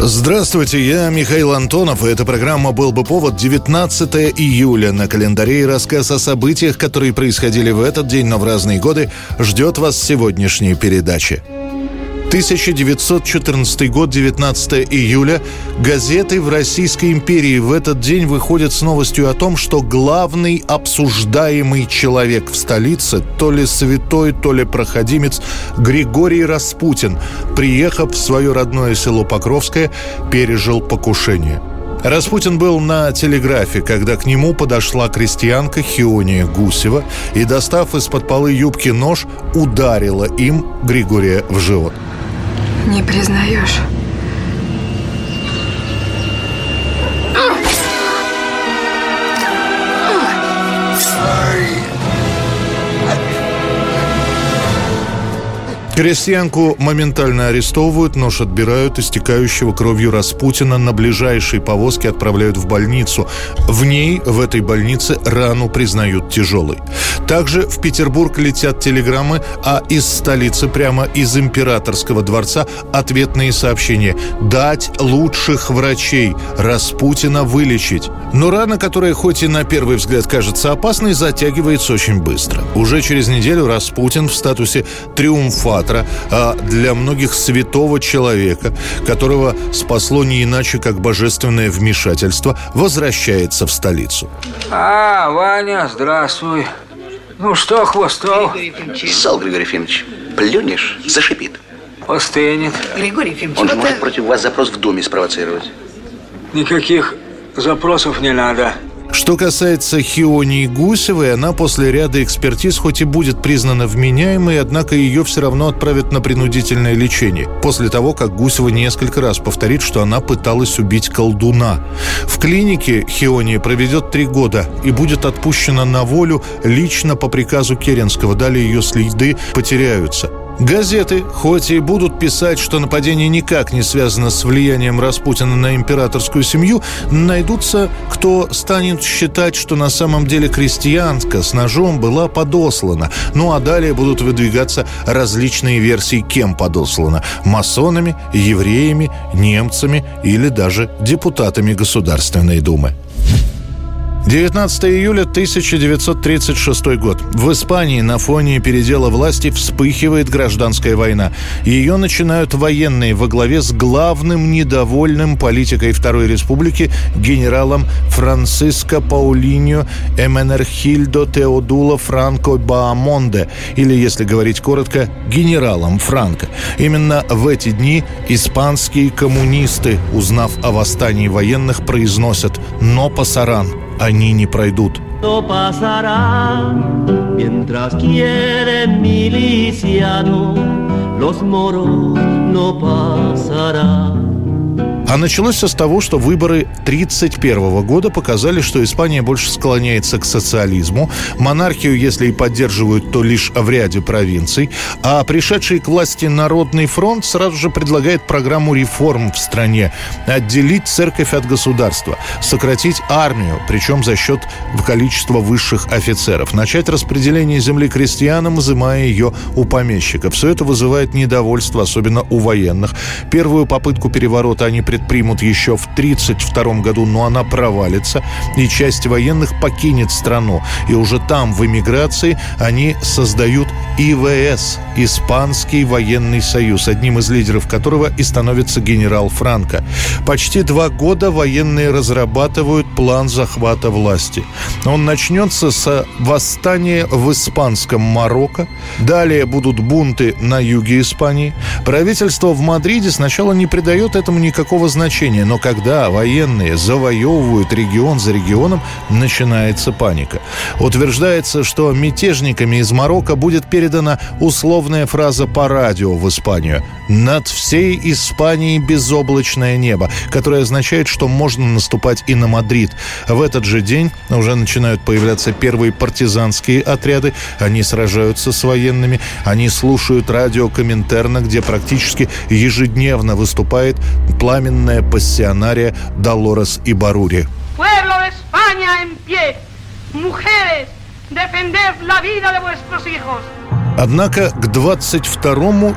Здравствуйте, я Михаил Антонов, и эта программа «Был бы повод» 19 июля. На календаре и рассказ о событиях, которые происходили в этот день, но в разные годы, ждет вас сегодняшней передачи. 1914 год, 19 июля. Газеты в Российской империи в этот день выходят с новостью о том, что главный обсуждаемый человек в столице, то ли святой, то ли проходимец, Григорий Распутин, приехав в свое родное село Покровское, пережил покушение. Распутин был на телеграфе, когда к нему подошла крестьянка Хиония Гусева и, достав из-под полы юбки нож, ударила им Григория в живот. Не признаешь. Крестьянку моментально арестовывают, нож отбирают, истекающего кровью Распутина на ближайшей повозке отправляют в больницу. В ней, в этой больнице, рану признают тяжелой. Также в Петербург летят телеграммы, а из столицы, прямо из императорского дворца, ответные сообщения. Дать лучших врачей, Распутина вылечить. Но рана, которая хоть и на первый взгляд кажется опасной, затягивается очень быстро. Уже через неделю Распутин в статусе триумфатора театра, а для многих святого человека, которого спасло не иначе, как божественное вмешательство, возвращается в столицу. А, Ваня, здравствуй. Ну что, Хвостов? Сал, Григорий Ефимович, плюнешь, зашипит. Остынет. Григорий Ефимович, Он же может против вас запрос в доме спровоцировать. Никаких запросов не надо. Что касается Хионии Гусевой, она после ряда экспертиз хоть и будет признана вменяемой, однако ее все равно отправят на принудительное лечение. После того, как Гусева несколько раз повторит, что она пыталась убить колдуна. В клинике Хиония проведет три года и будет отпущена на волю лично по приказу Керенского. Далее ее следы потеряются. Газеты, хоть и будут писать, что нападение никак не связано с влиянием Распутина на императорскую семью, найдутся, кто станет считать, что на самом деле крестьянка с ножом была подослана. Ну а далее будут выдвигаться различные версии, кем подослана. Масонами, евреями, немцами или даже депутатами Государственной Думы. 19 июля 1936 год. В Испании на фоне передела власти вспыхивает гражданская война. Ее начинают военные во главе с главным недовольным политикой Второй Республики генералом Франциско Паулиньо Эменерхильдо Теодуло Франко Баамонде, или, если говорить коротко, генералом Франко. Именно в эти дни испанские коммунисты, узнав о восстании военных, произносят «но пасаран» они не пройдут. Los moros no pasarán. А началось все с того, что выборы 1931 года показали, что Испания больше склоняется к социализму. Монархию, если и поддерживают, то лишь в ряде провинций. А пришедший к власти Народный фронт сразу же предлагает программу реформ в стране. Отделить церковь от государства, сократить армию, причем за счет количества высших офицеров. Начать распределение земли крестьянам, изымая ее у помещиков. Все это вызывает недовольство, особенно у военных. Первую попытку переворота они предприняли предпримут еще в 1932 году, но она провалится, и часть военных покинет страну. И уже там, в эмиграции, они создают ИВС – Испанский военный союз, одним из лидеров которого и становится генерал Франко. Почти два года военные разрабатывают план захвата власти. Он начнется с восстания в испанском Марокко. Далее будут бунты на юге Испании. Правительство в Мадриде сначала не придает этому никакого никакого значения, но когда военные завоевывают регион за регионом, начинается паника. Утверждается, что мятежниками из Марокко будет передана условная фраза по радио в Испанию «Над всей Испанией безоблачное небо», которое означает, что можно наступать и на Мадрид. В этот же день уже начинают появляться первые партизанские отряды. Они сражаются с военными, они слушают радио Коминтерна, где практически ежедневно выступает пламенная пассионария Долорес и Барури. Mujeres, defender la vida de vuestros hijos. Однако к 22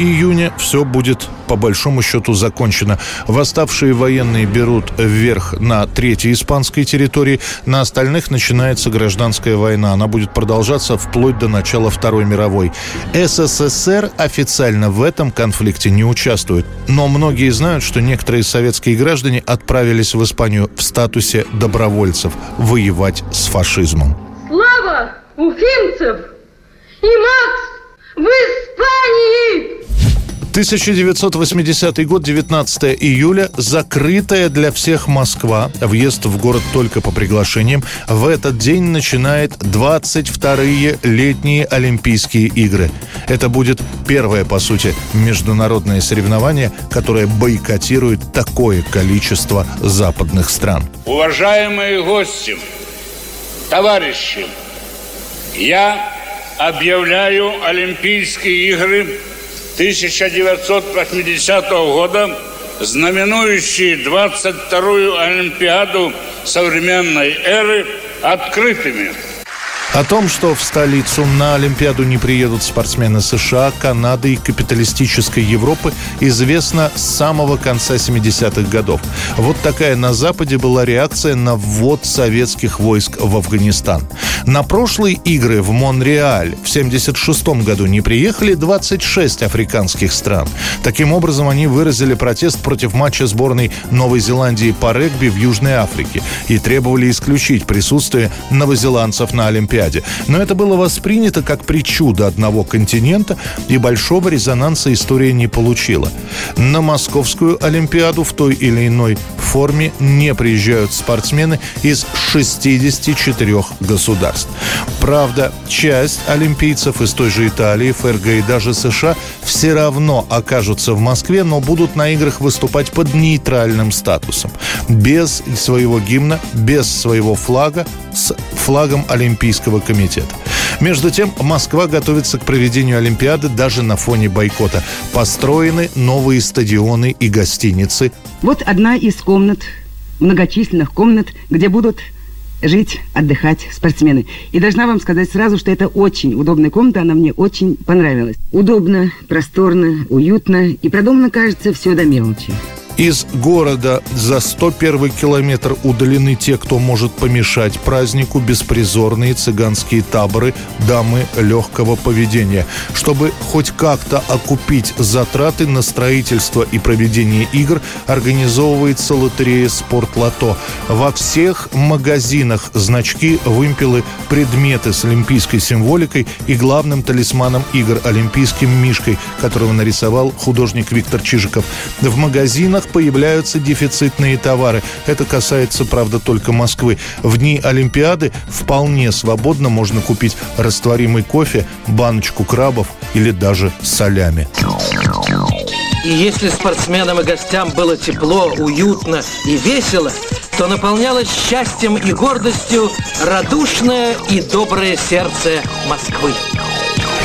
июня все будет по большому счету закончено. Восставшие военные берут вверх на третьей испанской территории. На остальных начинается гражданская война. Она будет продолжаться вплоть до начала Второй мировой. СССР официально в этом конфликте не участвует. Но многие знают, что некоторые советские граждане отправились в Испанию в статусе добровольцев воевать с фашизмом. Слава уфимцев и Макс в Испании! 1980 год, 19 июля, закрытая для всех Москва, въезд в город только по приглашениям. В этот день начинает 22-е летние Олимпийские игры. Это будет первое, по сути, международное соревнование, которое бойкотирует такое количество западных стран. Уважаемые гости, товарищи, я объявляю Олимпийские игры 1980 года, знаменующие 22-ю Олимпиаду современной эры, открытыми. О том, что в столицу на Олимпиаду не приедут спортсмены США, Канады и капиталистической Европы, известно с самого конца 70-х годов. Вот такая на Западе была реакция на ввод советских войск в Афганистан. На прошлые игры в Монреаль в 76 году не приехали 26 африканских стран. Таким образом, они выразили протест против матча сборной Новой Зеландии по регби в Южной Африке и требовали исключить присутствие новозеландцев на Олимпиаде Олимпиаде. Но это было воспринято как причуда одного континента, и большого резонанса история не получила. На Московскую Олимпиаду в той или иной форме не приезжают спортсмены из 64 государств. Правда, часть олимпийцев из той же Италии, ФРГ и даже США все равно окажутся в Москве, но будут на играх выступать под нейтральным статусом. Без своего гимна, без своего флага, с флагом Олимпийского комитета. Между тем, Москва готовится к проведению Олимпиады даже на фоне бойкота. Построены новые стадионы и гостиницы. Вот одна из комнат, многочисленных комнат, где будут жить, отдыхать спортсмены. И должна вам сказать сразу, что это очень удобная комната, она мне очень понравилась. Удобно, просторно, уютно и продумано, кажется, все до мелочи. Из города за 101 километр удалены те, кто может помешать празднику, беспризорные цыганские таборы дамы легкого поведения. Чтобы хоть как-то окупить затраты на строительство и проведение игр, организовывается лотерея «Спортлото». Во всех магазинах значки, вымпелы, предметы с олимпийской символикой и главным талисманом игр – олимпийским мишкой, которого нарисовал художник Виктор Чижиков. В магазинах рынках появляются дефицитные товары. Это касается, правда, только Москвы. В дни Олимпиады вполне свободно можно купить растворимый кофе, баночку крабов или даже солями. И если спортсменам и гостям было тепло, уютно и весело, то наполнялось счастьем и гордостью радушное и доброе сердце Москвы.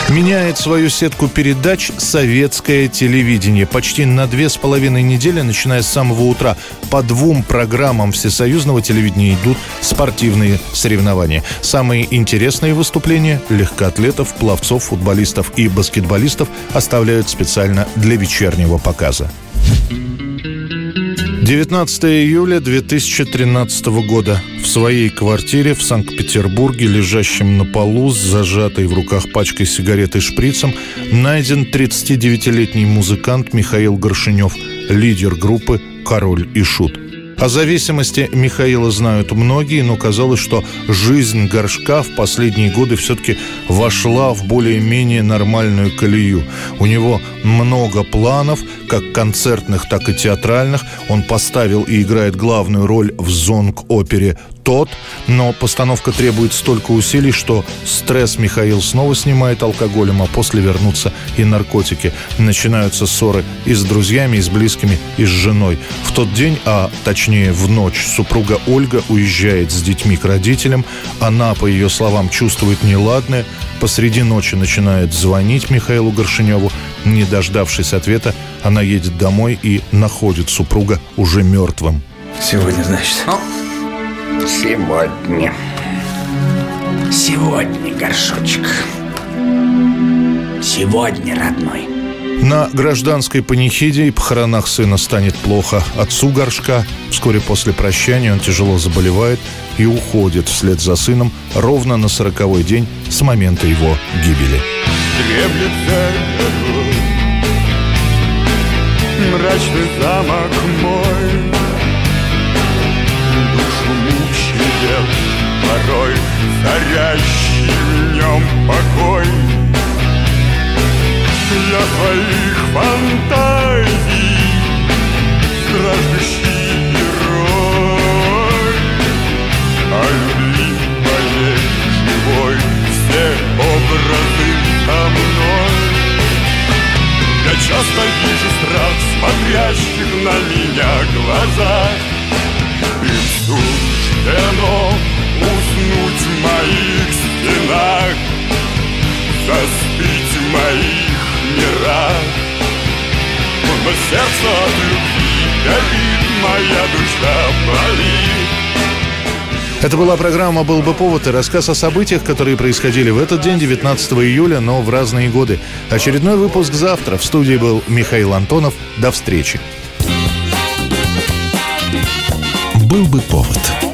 Меняет свою сетку передач советское телевидение. Почти на две с половиной недели, начиная с самого утра, по двум программам всесоюзного телевидения идут спортивные соревнования. Самые интересные выступления легкоатлетов, пловцов, футболистов и баскетболистов оставляют специально для вечернего показа. 19 июля 2013 года. В своей квартире в Санкт-Петербурге, лежащем на полу с зажатой в руках пачкой сигарет и шприцем, найден 39-летний музыкант Михаил Горшинев, лидер группы «Король и Шут». О зависимости Михаила знают многие, но казалось, что жизнь горшка в последние годы все-таки вошла в более-менее нормальную колею. У него много планов, как концертных, так и театральных. Он поставил и играет главную роль в зонг-опере тот, но постановка требует столько усилий, что стресс Михаил снова снимает алкоголем, а после вернутся и наркотики. Начинаются ссоры и с друзьями, и с близкими, и с женой. В тот день, а точнее в ночь, супруга Ольга уезжает с детьми к родителям. Она, по ее словам, чувствует неладное. Посреди ночи начинает звонить Михаилу Горшиневу. Не дождавшись ответа, она едет домой и находит супруга уже мертвым. Сегодня, значит? Ну, Сегодня. Сегодня, горшочек. Сегодня, родной. На гражданской панихиде и похоронах сына станет плохо отцу горшка. Вскоре после прощания он тяжело заболевает и уходит вслед за сыном ровно на сороковой день с момента его гибели. мрачный замок мой фантазий страждущий герой, а любви моей живой все образы со мной. Я часто вижу страх смотрящих на меня глазах, им суждено уснуть моих стенах, заспить моих мирах. Но сердце от любви горит, моя душа болит. Это была программа «Был бы повод» и рассказ о событиях, которые происходили в этот день, 19 июля, но в разные годы. Очередной выпуск завтра. В студии был Михаил Антонов. До встречи. «Был бы повод»